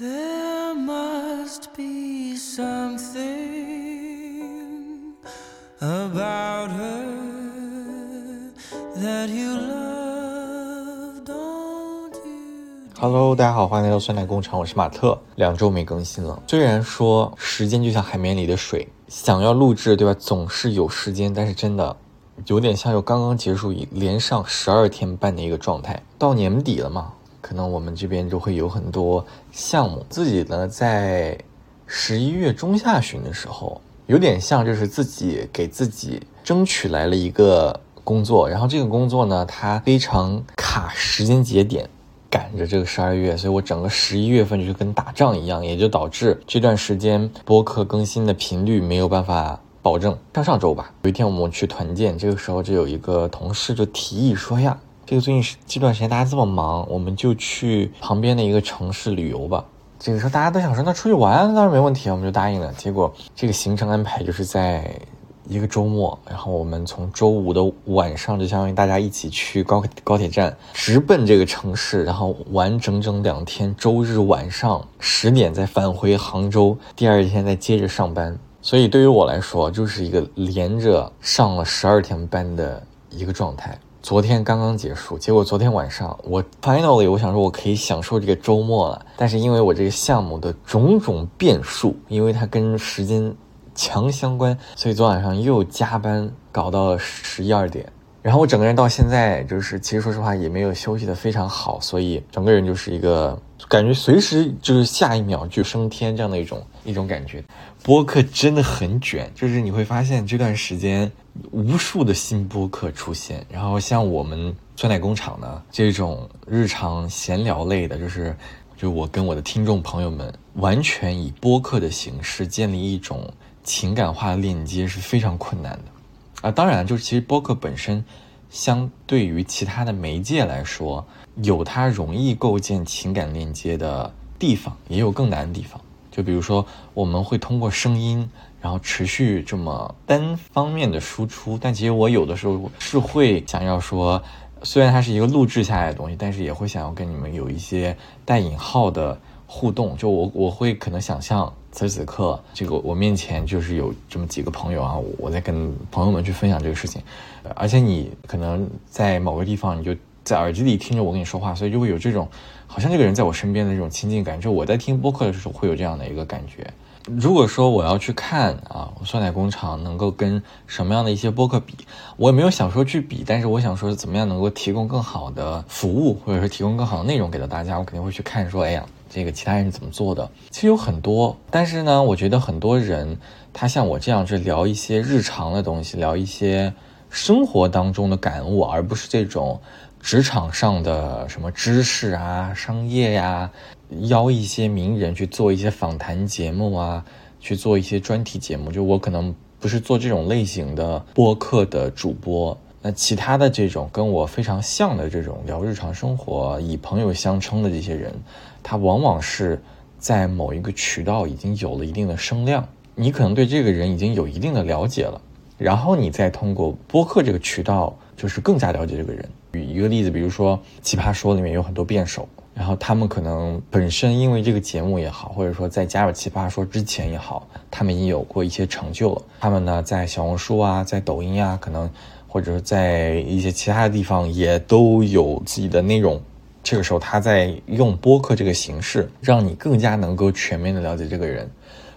There must be something about her that you love, don't you? Hello，大家好，欢迎来到酸奶工厂，我是马特。两周没更新了，虽然说时间就像海绵里的水，想要录制，对吧？总是有时间，但是真的有点像有刚刚结束连上十二天半的一个状态。到年底了嘛，可能我们这边就会有很多项目。自己呢，在十一月中下旬的时候，有点像就是自己给自己争取来了一个工作，然后这个工作呢，它非常卡时间节点。赶着这个十二月，所以我整个十一月份就跟打仗一样，也就导致这段时间播客更新的频率没有办法保证。上上周吧，有一天我们去团建，这个时候就有一个同事就提议说呀，这个最近这段时间大家这么忙，我们就去旁边的一个城市旅游吧。这个时候大家都想说，那出去玩当然没问题，我们就答应了。结果这个行程安排就是在。一个周末，然后我们从周五的晚上就相当于大家一起去高高铁站，直奔这个城市，然后玩整整两天。周日晚上十点再返回杭州，第二天再接着上班。所以对于我来说，就是一个连着上了十二天班的一个状态。昨天刚刚结束，结果昨天晚上我 finally 我想说我可以享受这个周末了，但是因为我这个项目的种种变数，因为它跟时间。强相关，所以昨晚上又加班搞到了十一二点，然后我整个人到现在就是，其实说实话也没有休息的非常好，所以整个人就是一个感觉随时就是下一秒就升天这样的一种一种感觉。播客真的很卷，就是你会发现这段时间无数的新播客出现，然后像我们酸奶工厂呢这种日常闲聊类的，就是就我跟我的听众朋友们完全以播客的形式建立一种。情感化的链接是非常困难的，啊，当然，就是其实播客本身，相对于其他的媒介来说，有它容易构建情感链接的地方，也有更难的地方。就比如说，我们会通过声音，然后持续这么单方面的输出，但其实我有的时候是会想要说，虽然它是一个录制下来的东西，但是也会想要跟你们有一些带引号的互动。就我我会可能想象。此时此刻，这个我面前就是有这么几个朋友啊，我在跟朋友们去分享这个事情，而且你可能在某个地方，你就在耳机里听着我跟你说话，所以就会有这种好像这个人在我身边的这种亲近感。就我在听播客的时候会有这样的一个感觉。如果说我要去看啊，酸奶工厂能够跟什么样的一些播客比，我也没有想说去比，但是我想说怎么样能够提供更好的服务，或者说提供更好的内容给到大家，我肯定会去看说，哎呀。这个其他人怎么做的？其实有很多，但是呢，我觉得很多人他像我这样，是聊一些日常的东西，聊一些生活当中的感悟，而不是这种职场上的什么知识啊、商业呀，邀一些名人去做一些访谈节目啊，去做一些专题节目。就我可能不是做这种类型的播客的主播，那其他的这种跟我非常像的这种聊日常生活、以朋友相称的这些人。他往往是在某一个渠道已经有了一定的声量，你可能对这个人已经有一定的了解了，然后你再通过播客这个渠道，就是更加了解这个人。举一个例子，比如说《奇葩说》里面有很多辩手，然后他们可能本身因为这个节目也好，或者说在加入《奇葩说》之前也好，他们已经有过一些成就了。他们呢，在小红书啊，在抖音啊，可能或者在一些其他的地方也都有自己的内容。这个时候，他在用播客这个形式，让你更加能够全面的了解这个人，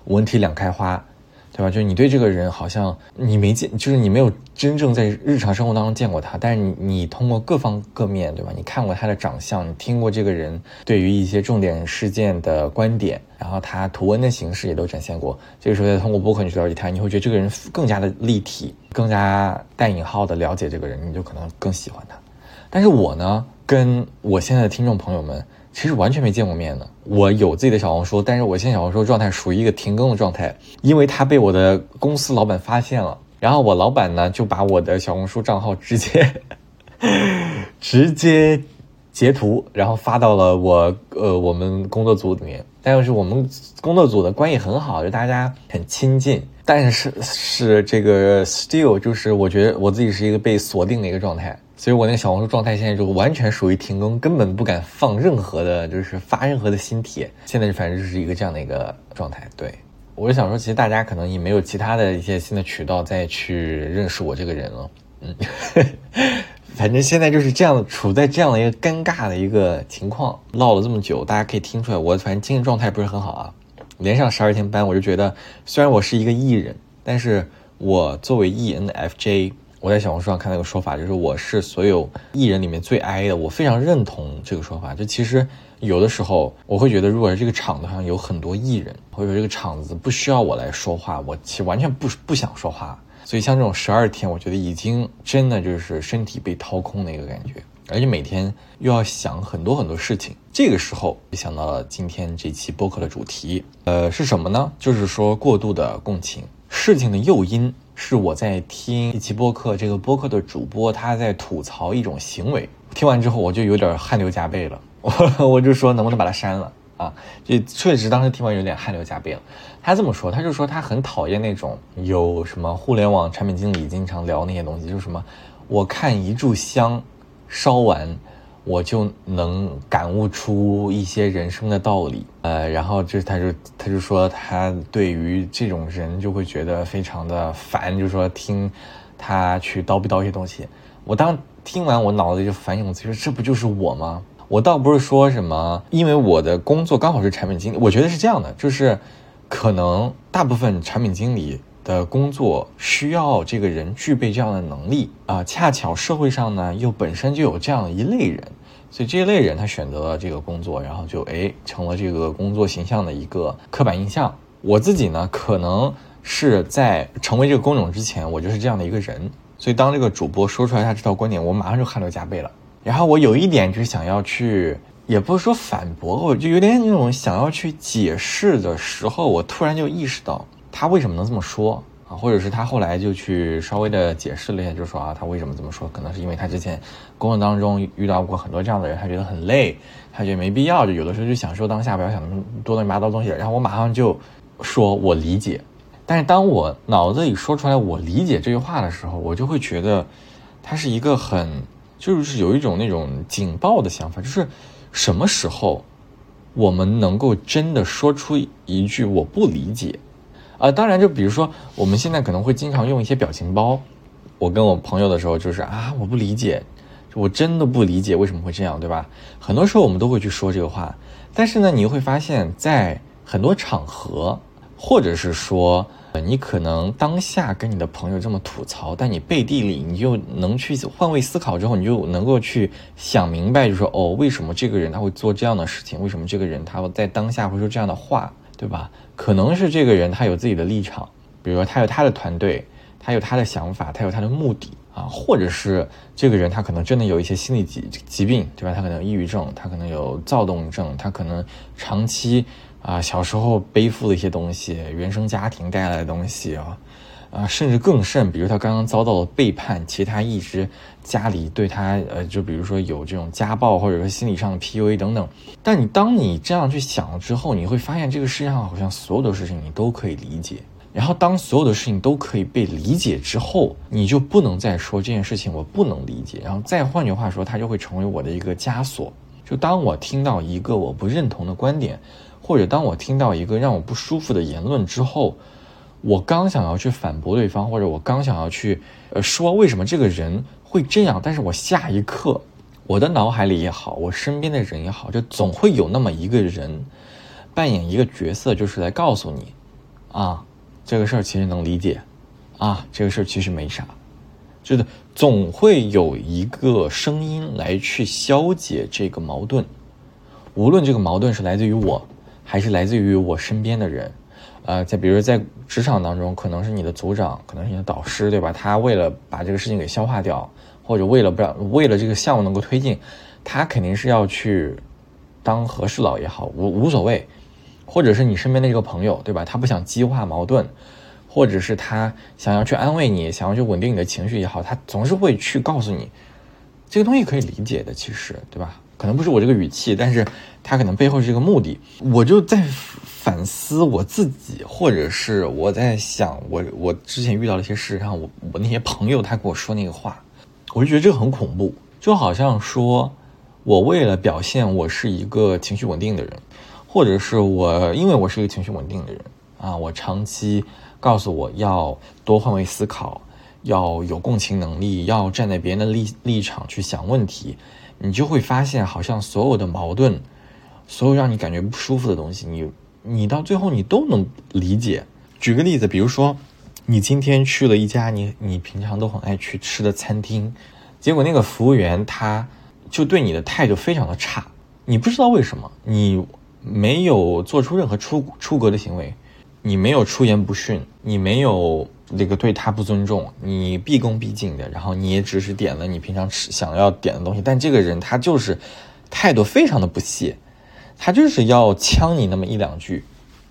文体两开花，对吧？就是你对这个人好像你没见，就是你没有真正在日常生活当中见过他，但是你你通过各方各面，对吧？你看过他的长相，你听过这个人对于一些重点事件的观点，然后他图文的形式也都展现过。这个时候再通过播客你去了解他，你会觉得这个人更加的立体，更加带引号的了解这个人，你就可能更喜欢他。但是我呢？跟我现在的听众朋友们，其实完全没见过面的。我有自己的小红书，但是我现在小红书状态属于一个停更的状态，因为它被我的公司老板发现了。然后我老板呢，就把我的小红书账号直接 直接截图，然后发到了我呃我们工作组里面。但是我们工作组的关系很好，就大家很亲近。但是是这个 still 就是我觉得我自己是一个被锁定的一个状态。所以我那个小红书状态现在就完全属于停更，根本不敢放任何的，就是发任何的新帖。现在反正就是一个这样的一个状态。对我就想说，其实大家可能也没有其他的一些新的渠道再去认识我这个人了。嗯，反正现在就是这样，处在这样的一个尴尬的一个情况，唠了这么久，大家可以听出来，我反正精神状态不是很好啊。连上十二天班，我就觉得，虽然我是一个艺人，但是我作为 ENFJ。我在小红书上看到一个说法，就是我是所有艺人里面最 I 的，我非常认同这个说法。就其实有的时候我会觉得，如果是这个场子上有很多艺人，或者这个场子不需要我来说话，我其实完全不不想说话。所以像这种十二天，我觉得已经真的就是身体被掏空的一个感觉，而且每天又要想很多很多事情。这个时候就想到了今天这期播客的主题，呃，是什么呢？就是说过度的共情，事情的诱因。是我在听一期播客，这个播客的主播他在吐槽一种行为，听完之后我就有点汗流浃背了，我 我就说能不能把它删了啊？这确实当时听完有点汗流浃背了。他这么说，他就说他很讨厌那种有什么互联网产品经理经常聊那些东西，就是什么我看一炷香烧完。我就能感悟出一些人生的道理，呃，然后这他就他就说他对于这种人就会觉得非常的烦，就是说听他去叨逼叨一些东西。我当听完，我脑子里就反映，其实这不就是我吗？我倒不是说什么，因为我的工作刚好是产品经理，我觉得是这样的，就是可能大部分产品经理。的工作需要这个人具备这样的能力啊，恰巧社会上呢又本身就有这样一类人，所以这一类人他选择了这个工作，然后就哎成了这个工作形象的一个刻板印象。我自己呢可能是在成为这个工种之前，我就是这样的一个人，所以当这个主播说出来他这套观点，我马上就汗流浃背了。然后我有一点就是想要去，也不是说反驳，我就有点那种想要去解释的时候，我突然就意识到。他为什么能这么说啊？或者是他后来就去稍微的解释了一下，就说啊，他为什么这么说？可能是因为他之前工作当中遇到过很多这样的人，他觉得很累，他觉得没必要，就有的时候就享受当下，不要想那么多乱七八糟东西。然后我马上就说我理解，但是当我脑子里说出来我理解这句话的时候，我就会觉得他是一个很就是有一种那种警报的想法，就是什么时候我们能够真的说出一句我不理解？啊，当然，就比如说，我们现在可能会经常用一些表情包。我跟我朋友的时候，就是啊，我不理解，我真的不理解为什么会这样，对吧？很多时候我们都会去说这个话，但是呢，你会发现在很多场合，或者是说，你可能当下跟你的朋友这么吐槽，但你背地里你就能去换位思考之后，你就能够去想明白，就说哦，为什么这个人他会做这样的事情？为什么这个人他在当下会说这样的话？对吧？可能是这个人他有自己的立场，比如说他有他的团队，他有他的想法，他有他的目的啊，或者是这个人他可能真的有一些心理疾疾病，对吧？他可能抑郁症，他可能有躁动症，他可能长期啊小时候背负的一些东西，原生家庭带来的东西啊。啊，甚至更甚，比如他刚刚遭到了背叛，其实他一直家里对他，呃，就比如说有这种家暴，或者说心理上的 PUA 等等。但你当你这样去想了之后，你会发现这个世界上好像所有的事情你都可以理解。然后当所有的事情都可以被理解之后，你就不能再说这件事情我不能理解。然后再换句话说，它就会成为我的一个枷锁。就当我听到一个我不认同的观点，或者当我听到一个让我不舒服的言论之后。我刚想要去反驳对方，或者我刚想要去，呃，说为什么这个人会这样，但是我下一刻，我的脑海里也好，我身边的人也好，就总会有那么一个人，扮演一个角色，就是来告诉你，啊，这个事儿其实能理解，啊，这个事儿其实没啥，就是总会有一个声音来去消解这个矛盾，无论这个矛盾是来自于我，还是来自于我身边的人。呃，在比如在职场当中，可能是你的组长，可能是你的导师，对吧？他为了把这个事情给消化掉，或者为了不让为了这个项目能够推进，他肯定是要去当和事佬也好，无无所谓。或者是你身边的这个朋友，对吧？他不想激化矛盾，或者是他想要去安慰你，想要去稳定你的情绪也好，他总是会去告诉你，这个东西可以理解的，其实，对吧？可能不是我这个语气，但是他可能背后是一个目的。我就在反思我自己，或者是我在想，我我之前遇到了一些事，然后我我那些朋友他跟我说那个话，我就觉得这个很恐怖，就好像说我为了表现我是一个情绪稳定的人，或者是我因为我是一个情绪稳定的人啊，我长期告诉我要多换位思考，要有共情能力，要站在别人的立立场去想问题，你就会发现好像所有的矛盾，所有让你感觉不舒服的东西，你你到最后你都能理解。举个例子，比如说。你今天去了一家你你平常都很爱去吃的餐厅，结果那个服务员他就对你的态度非常的差，你不知道为什么，你没有做出任何出出格的行为，你没有出言不逊，你没有那个对他不尊重，你毕恭毕敬的，然后你也只是点了你平常吃想要点的东西，但这个人他就是态度非常的不屑，他就是要呛你那么一两句，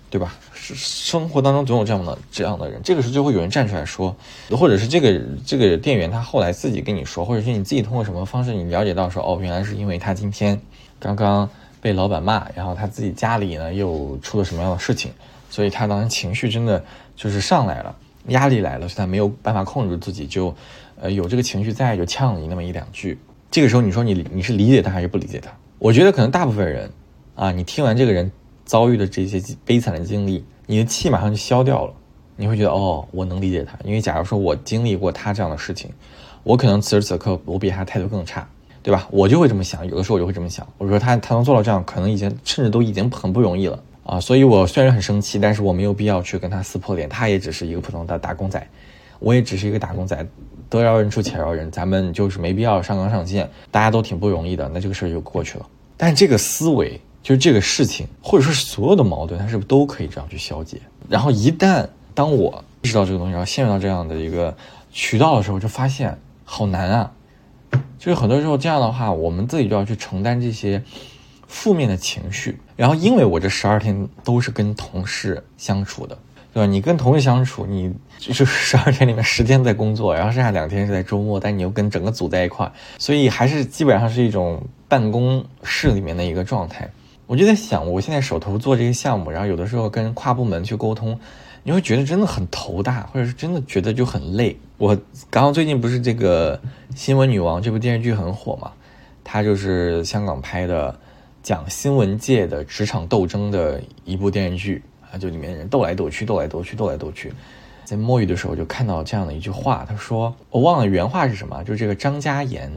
对吧？生活当中总有这样的这样的人，这个时候就会有人站出来说，或者是这个这个店员他后来自己跟你说，或者是你自己通过什么方式你了解到说，哦，原来是因为他今天刚刚被老板骂，然后他自己家里呢又出了什么样的事情，所以他当时情绪真的就是上来了，压力来了，所以他没有办法控制自己，就呃有这个情绪在，就呛了你那么一两句。这个时候你说你你是理解他还是不理解他？我觉得可能大部分人啊，你听完这个人遭遇的这些悲惨的经历。你的气马上就消掉了，你会觉得哦，我能理解他，因为假如说我经历过他这样的事情，我可能此时此刻我比他态度更差，对吧？我就会这么想，有的时候我就会这么想，我说他他能做到这样，可能已经甚至都已经很不容易了啊！所以我虽然很生气，但是我没有必要去跟他撕破脸，他也只是一个普通的打工仔，我也只是一个打工仔，得饶人处且饶人，咱们就是没必要上纲上线，大家都挺不容易的，那这个事儿就过去了。但这个思维。就是这个事情，或者说是所有的矛盾，它是不是都可以这样去消解？然后一旦当我意识到这个东西，然后陷入到这样的一个渠道的时候，就发现好难啊！就是很多时候这样的话，我们自己就要去承担这些负面的情绪。然后，因为我这十二天都是跟同事相处的，对吧？你跟同事相处，你就是 十二天里面十天在工作，然后剩下两天是在周末，但你又跟整个组在一块，所以还是基本上是一种办公室里面的一个状态。我就在想，我现在手头做这个项目，然后有的时候跟跨部门去沟通，你会觉得真的很头大，或者是真的觉得就很累。我刚刚最近不是这个《新闻女王》这部电视剧很火嘛？它就是香港拍的，讲新闻界的职场斗争的一部电视剧啊，就里面人斗来斗去，斗来斗去，斗来斗去。在摸鱼的时候就看到这样的一句话，他说：“我忘了原话是什么，就是这个张嘉言。”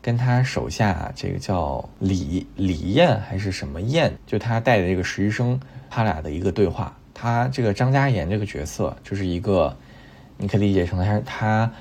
跟他手下这个叫李李艳还是什么艳，就他带的这个实习生，他俩的一个对话。他这个张嘉言这个角色就是一个，你可以理解成他他，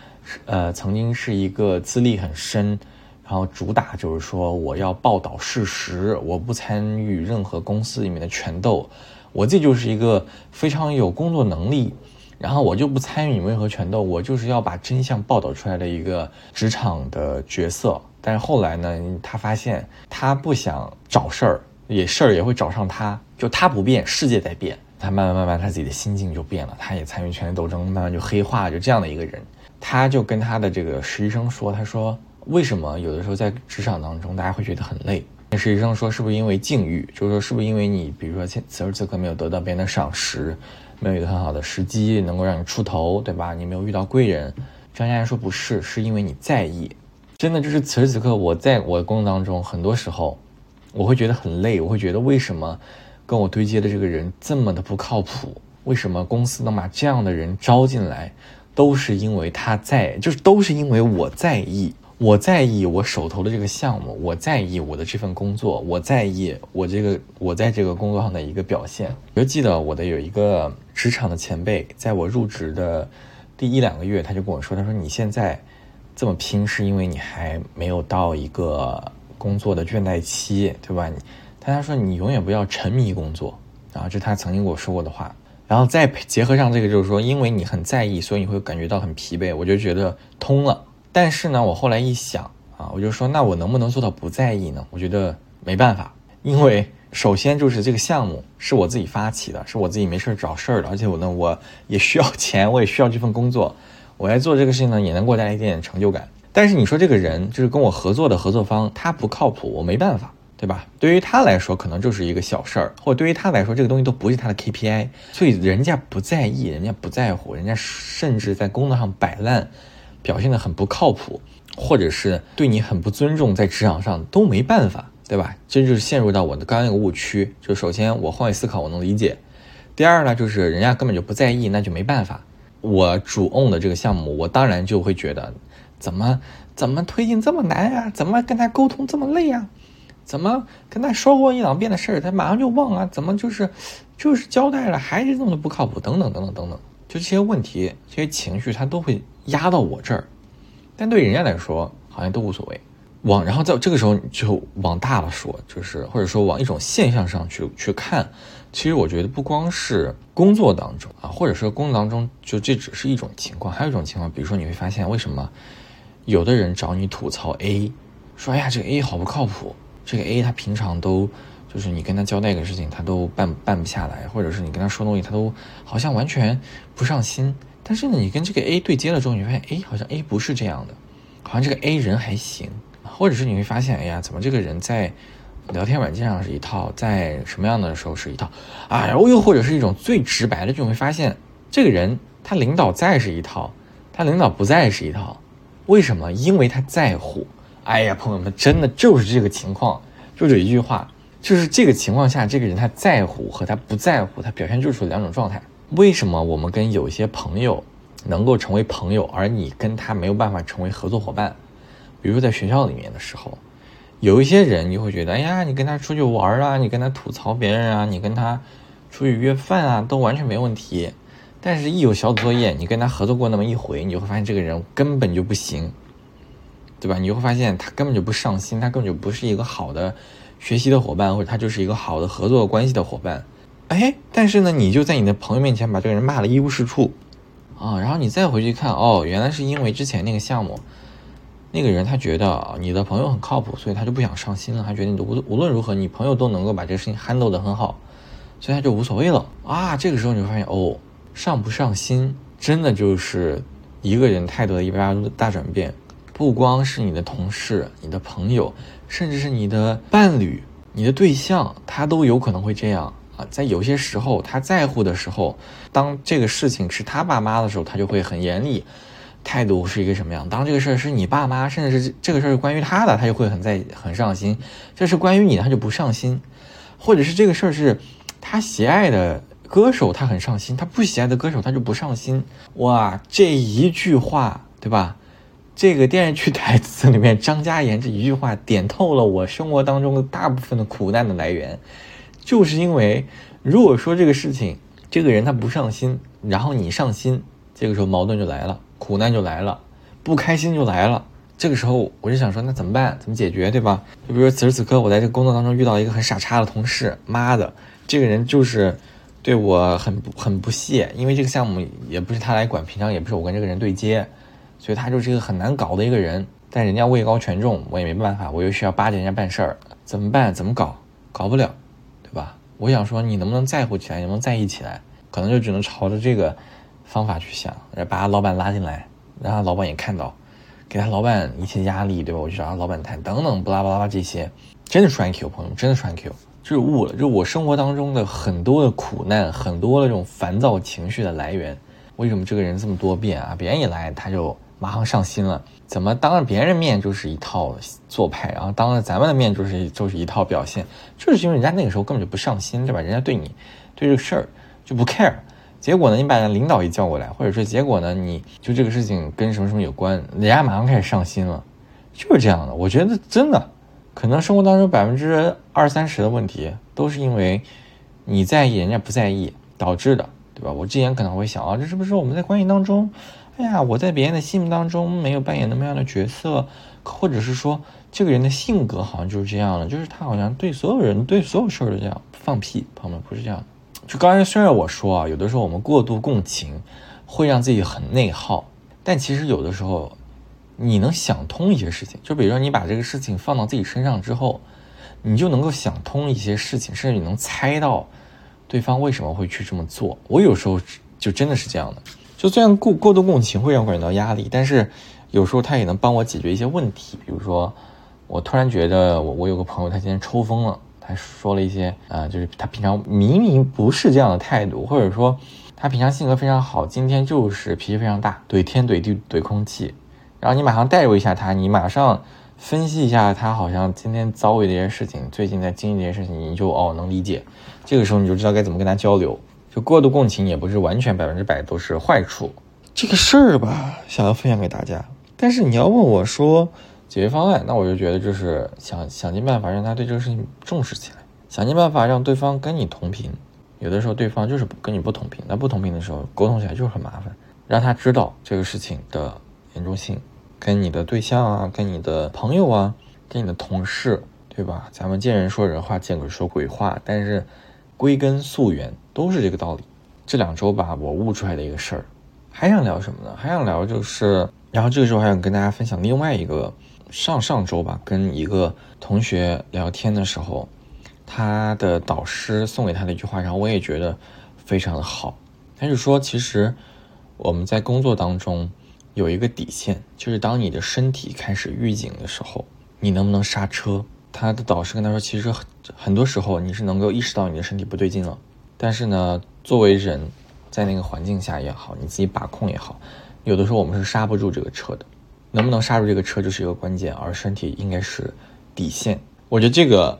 呃，曾经是一个资历很深，然后主打就是说我要报道事实，我不参与任何公司里面的权斗，我自己就是一个非常有工作能力。然后我就不参与你们任何权斗，我就是要把真相报道出来的一个职场的角色。但是后来呢，他发现他不想找事儿，也事儿也会找上他。就他不变，世界在变。他慢慢慢慢，他自己的心境就变了。他也参与权力斗争，慢慢就黑化，就这样的一个人。他就跟他的这个实习生说：“他说为什么有的时候在职场当中，大家会觉得很累？”那实习生说：“是不是因为境遇？就是说，是不是因为你，比如说此此时此刻没有得到别人的赏识？”没有一个很好的时机能够让你出头，对吧？你没有遇到贵人。张嘉佳说不是，是因为你在意。真的就是此时此刻，我在我的工作当中，很多时候我会觉得很累，我会觉得为什么跟我对接的这个人这么的不靠谱？为什么公司能把这样的人招进来？都是因为他在，就是都是因为我在意。我在意我手头的这个项目，我在意我的这份工作，我在意我这个我在这个工作上的一个表现。我就记得我的有一个职场的前辈，在我入职的第一两个月，他就跟我说：“他说你现在这么拼，是因为你还没有到一个工作的倦怠期，对吧？”他他说你永远不要沉迷工作，然后这他曾经跟我说过的话。然后再结合上这个，就是说，因为你很在意，所以你会感觉到很疲惫。我就觉得通了。但是呢，我后来一想啊，我就说，那我能不能做到不在意呢？我觉得没办法，因为首先就是这个项目是我自己发起的，是我自己没事找事儿的，而且我呢，我也需要钱，我也需要这份工作，我来做这个事情呢，也能给我带来一点点成就感。但是你说这个人就是跟我合作的合作方，他不靠谱，我没办法，对吧？对于他来说，可能就是一个小事儿，或者对于他来说，这个东西都不是他的 KPI，所以人家不在意，人家不在乎，人家甚至在工作上摆烂。表现的很不靠谱，或者是对你很不尊重，在职场上都没办法，对吧？这就是陷入到我的刚刚那个误区。就首先我换位思考，我能理解；第二呢，就是人家根本就不在意，那就没办法。我主 own 的这个项目，我当然就会觉得，怎么怎么推进这么难啊？怎么跟他沟通这么累啊？怎么跟他说过一两遍的事儿，他马上就忘了？怎么就是就是交代了，还是这么的不靠谱？等等等等等等，就这些问题、这些情绪，他都会压到我这儿。但对人家来说，好像都无所谓。往然后在这个时候就往大了说，就是或者说往一种现象上去去看。其实我觉得不光是工作当中啊，或者说工作当中，就这只是一种情况。还有一种情况，比如说你会发现，为什么有的人找你吐槽 A，说哎呀这个 A 好不靠谱。这个 A 他平常都就是你跟他交代一个事情，他都办办不下来，或者是你跟他说东西，他都好像完全不上心。但是呢，你跟这个 A 对接了之后，你发现哎，好像 A 不是这样的，好像这个 A 人还行。或者是你会发现，哎呀，怎么这个人在聊天软件上是一套，在什么样的时候是一套？啊，然后又或者是一种最直白的，就会发现这个人他领导在是一套，他领导不在是一套。为什么？因为他在乎。哎呀，朋友们，真的就是这个情况，就这一句话，就是这个情况下，这个人他在乎和他不在乎，他表现就是两种状态。为什么我们跟有些朋友能够成为朋友，而你跟他没有办法成为合作伙伴？比如说在学校里面的时候，有一些人你会觉得，哎呀，你跟他出去玩啊，你跟他吐槽别人啊，你跟他出去约饭啊，都完全没问题。但是，一有小组作业，你跟他合作过那么一回，你就会发现这个人根本就不行。对吧？你就会发现他根本就不上心，他根本就不是一个好的学习的伙伴，或者他就是一个好的合作关系的伙伴。哎，但是呢，你就在你的朋友面前把这个人骂了一无是处啊！然后你再回去看，哦，原来是因为之前那个项目，那个人他觉得你的朋友很靠谱，所以他就不想上心了。他觉得你无无论如何，你朋友都能够把这个事情 handle 的很好，所以他就无所谓了啊！这个时候你会发现，哦，上不上心，真的就是一个人态度的一百八十度大转变。不光是你的同事、你的朋友，甚至是你的伴侣、你的对象，他都有可能会这样啊。在有些时候，他在乎的时候，当这个事情是他爸妈的时候，他就会很严厉，态度是一个什么样？当这个事儿是你爸妈，甚至是这个事儿是关于他的，他就会很在很上心；这是关于你的，他就不上心；或者是这个事儿是他喜爱的歌手，他很上心；他不喜爱的歌手，他就不上心。哇，这一句话，对吧？这个电视剧台词里面，张嘉妍这一句话点透了我生活当中的大部分的苦难的来源，就是因为如果说这个事情，这个人他不上心，然后你上心，这个时候矛盾就来了，苦难就来了，不开心就来了。这个时候我就想说，那怎么办？怎么解决？对吧？就比如说此时此刻，我在这个工作当中遇到一个很傻叉的同事，妈的，这个人就是对我很很不屑，因为这个项目也不是他来管，平常也不是我跟这个人对接。所以他就是一个很难搞的一个人，但人家位高权重，我也没办法，我又需要巴结人家办事儿，怎么办？怎么搞？搞不了，我想说，你能不能在乎起来？能不能在意起来？可能就只能朝着这个方法去想，把老板拉进来，让他老板也看到，给他老板一些压力，对吧？我去找他老板谈，等等，不拉不拉这些，真的栓 Q，朋友们，真的栓 Q，就是悟了，就是我生活当中的很多的苦难，很多的这种烦躁情绪的来源。为什么这个人这么多变啊？别人一来他就。马上上心了，怎么当着别人面就是一套做派，然后当着咱们的面就是就是一套表现，就是因为人家那个时候根本就不上心，对吧？人家对你对这个事儿就不 care，结果呢，你把领导一叫过来，或者说结果呢，你就这个事情跟什么什么有关，人家马上开始上心了，就是这样的。我觉得真的，可能生活当中百分之二三十的问题都是因为你在意，人家不在意导致的，对吧？我之前可能会想啊，这是不是我们在关系当中？哎呀，我在别人的心目当中没有扮演那么样的角色，或者是说这个人的性格好像就是这样的，就是他好像对所有人、对所有事儿都这样放屁。朋友们，不是这样。就刚才虽然我说啊，有的时候我们过度共情会让自己很内耗，但其实有的时候你能想通一些事情。就比如说你把这个事情放到自己身上之后，你就能够想通一些事情，甚至你能猜到对方为什么会去这么做。我有时候就真的是这样的。就虽然过过度共情会让我感觉到压力，但是有时候他也能帮我解决一些问题。比如说，我突然觉得我我有个朋友他今天抽风了，他说了一些啊，就是他平常明明不是这样的态度，或者说他平常性格非常好，今天就是脾气非常大，怼天怼地怼空气，然后你马上代入一下他，你马上分析一下他好像今天遭遇这些事情，最近在经历这些事情，你就哦能理解。这个时候你就知道该怎么跟他交流。过度共情也不是完全百分之百都是坏处。这个事儿吧，想要分享给大家。但是你要问我说解决方案，那我就觉得就是想想尽办法让他对这个事情重视起来，想尽办法让对方跟你同频。有的时候对方就是跟你不同频，那不同频的时候沟通起来就是很麻烦。让他知道这个事情的严重性，跟你的对象啊，跟你的朋友啊，跟你的同事，对吧？咱们见人说人话，见鬼说鬼话。但是归根溯源都是这个道理。这两周吧，我悟出来的一个事儿，还想聊什么呢？还想聊就是，然后这个时候还想跟大家分享另外一个，上上周吧，跟一个同学聊天的时候。他的导师送给他的一句话，然后我也觉得非常的好。他就说，其实我们在工作当中有一个底线，就是当你的身体开始预警的时候，你能不能刹车？他的导师跟他说，其实很很多时候你是能够意识到你的身体不对劲了，但是呢，作为人，在那个环境下也好，你自己把控也好，有的时候我们是刹不住这个车的。能不能刹住这个车就是一个关键，而身体应该是底线。我觉得这个。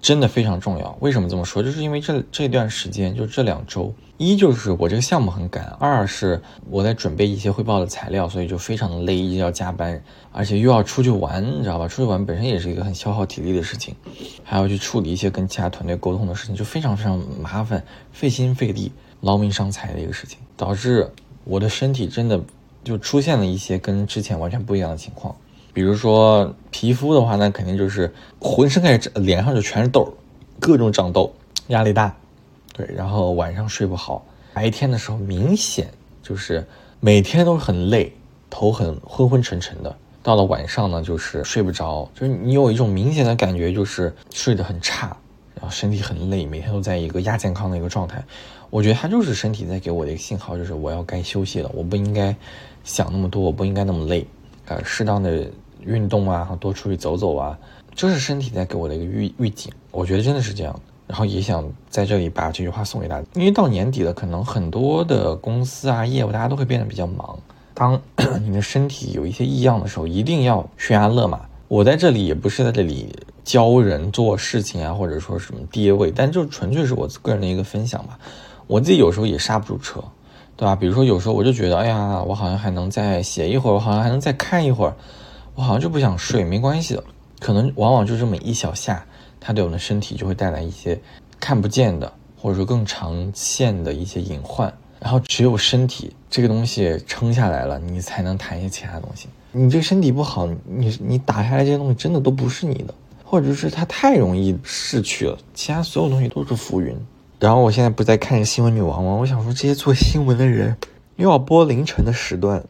真的非常重要。为什么这么说？就是因为这这段时间，就这两周，一就是我这个项目很赶，二是我在准备一些汇报的材料，所以就非常的累，一直要加班，而且又要出去玩，你知道吧？出去玩本身也是一个很消耗体力的事情，还要去处理一些跟其他团队沟通的事情，就非常非常麻烦，费心费力，劳民伤财的一个事情，导致我的身体真的就出现了一些跟之前完全不一样的情况。比如说皮肤的话，那肯定就是浑身开始脸上就全是痘，各种长痘，压力大，对，然后晚上睡不好，白天的时候明显就是每天都很累，头很昏昏沉沉的，到了晚上呢就是睡不着，就是你有一种明显的感觉就是睡得很差，然后身体很累，每天都在一个亚健康的一个状态，我觉得他就是身体在给我的一个信号，就是我要该休息了，我不应该想那么多，我不应该那么累。呃，适当的运动啊，多出去走走啊，就是身体在给我的一个预预警。我觉得真的是这样。然后也想在这里把这句话送给大家，因为到年底了，可能很多的公司啊、业务，大家都会变得比较忙。当 你的身体有一些异样的时候，一定要悬崖勒马。我在这里也不是在这里教人做事情啊，或者说什么跌位，但就纯粹是我个人的一个分享吧。我自己有时候也刹不住车。对吧？比如说，有时候我就觉得，哎呀，我好像还能再写一会儿，我好像还能再看一会儿，我好像就不想睡。没关系的，可能往往就这么一小下，它对我们的身体就会带来一些看不见的，或者说更长线的一些隐患。然后，只有身体这个东西撑下来了，你才能谈一些其他东西。你这个身体不好，你你打下来这些东西真的都不是你的，或者是它太容易逝去了，其他所有东西都是浮云。然后我现在不在看新闻女王吗？我想说这些做新闻的人又要播凌晨的时段，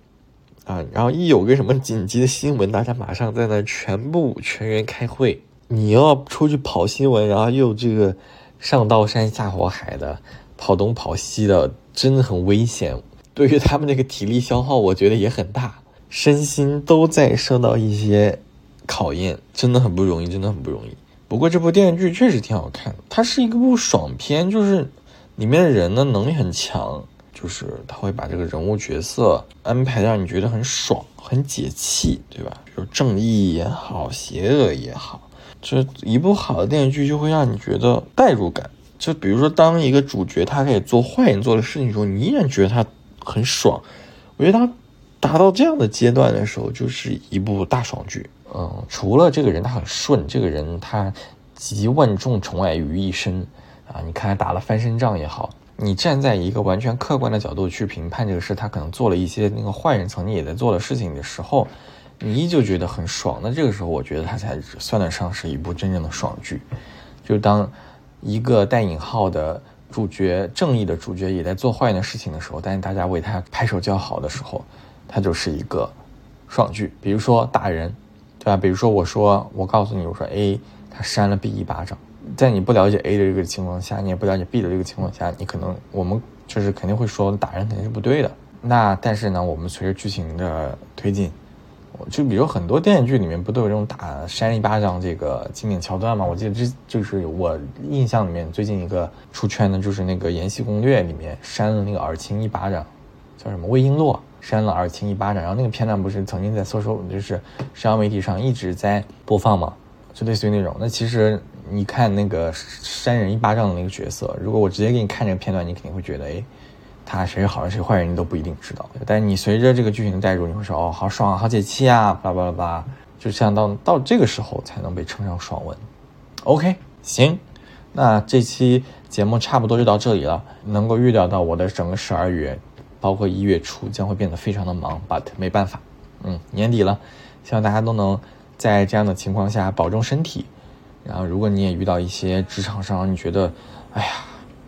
啊，然后一有个什么紧急的新闻，大家马上在那全部全员开会。你又要出去跑新闻，然后又这个上刀山下火海的跑东跑西的，真的很危险。对于他们那个体力消耗，我觉得也很大，身心都在受到一些考验，真的很不容易，真的很不容易。不过这部电视剧确实挺好看的，它是一个部爽片，就是里面的人呢能力很强，就是他会把这个人物角色安排让你觉得很爽、很解气，对吧？比如正义也好，邪恶也好，就一部好的电视剧就会让你觉得代入感。就比如说，当一个主角他可以做坏人做的事情时候，你依然觉得他很爽。我觉得他达到这样的阶段的时候，就是一部大爽剧。嗯，除了这个人他很顺，这个人他集万众宠爱于一身啊！你看他打了翻身仗也好，你站在一个完全客观的角度去评判这个事，他可能做了一些那个坏人曾经也在做的事情的时候，你依旧觉得很爽。那这个时候，我觉得他才算得上是一部真正的爽剧。就当一个带引号的主角，正义的主角也在做坏人的事情的时候，但是大家为他拍手叫好的时候，他就是一个爽剧。比如说打人。对吧？比如说，我说，我告诉你，我说 A 他扇了 B 一巴掌，在你不了解 A 的这个情况下，你也不了解 B 的这个情况下，你可能我们就是肯定会说打人肯定是不对的。那但是呢，我们随着剧情的推进，就比如很多电视剧里面不都有这种打扇一巴掌这个经典桥段吗？我记得这就是我印象里面最近一个出圈的，就是那个《延禧攻略》里面扇了那个尔晴一巴掌，叫什么魏璎珞。扇了尔晴一巴掌。然后那个片段不是曾经在搜索就是社交媒体上一直在播放嘛，就类似于那种。那其实你看那个扇人一巴掌的那个角色，如果我直接给你看这个片段，你肯定会觉得，哎，他谁是好人谁坏人你都不一定知道。但是你随着这个剧情的带入，你会说，哦，好爽，好解气啊，巴拉巴拉巴拉，就像到到这个时候才能被称上爽文。OK，行，那这期。节目差不多就到这里了，能够预料到我的整个十二月，包括一月初将会变得非常的忙，but 没办法，嗯，年底了，希望大家都能在这样的情况下保重身体。然后，如果你也遇到一些职场上你觉得，哎呀，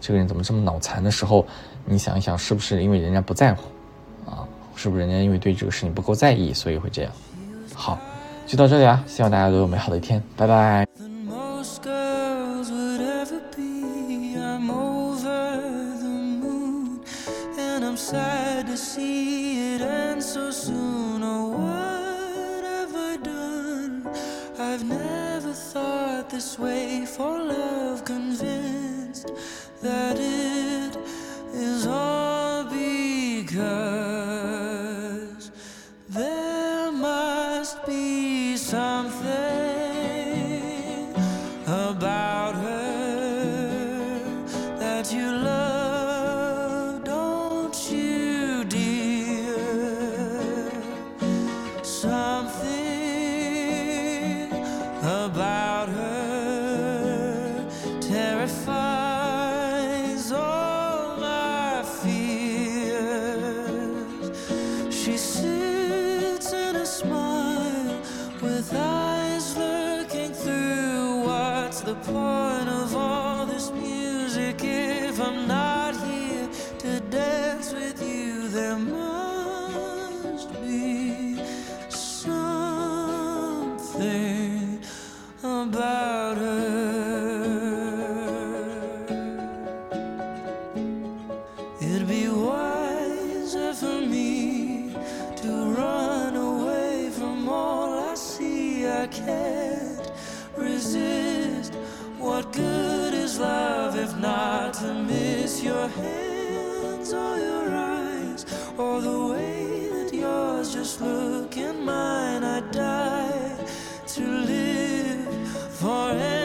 这个人怎么这么脑残的时候，你想一想，是不是因为人家不在乎啊？是不是人家因为对这个事情不够在意，所以会这样？好，就到这里啊，希望大家都有美好的一天，拜拜。Must be something can't resist. What good is love if not to miss your hands or your eyes or the way that yours just look in mine? I die to live forever.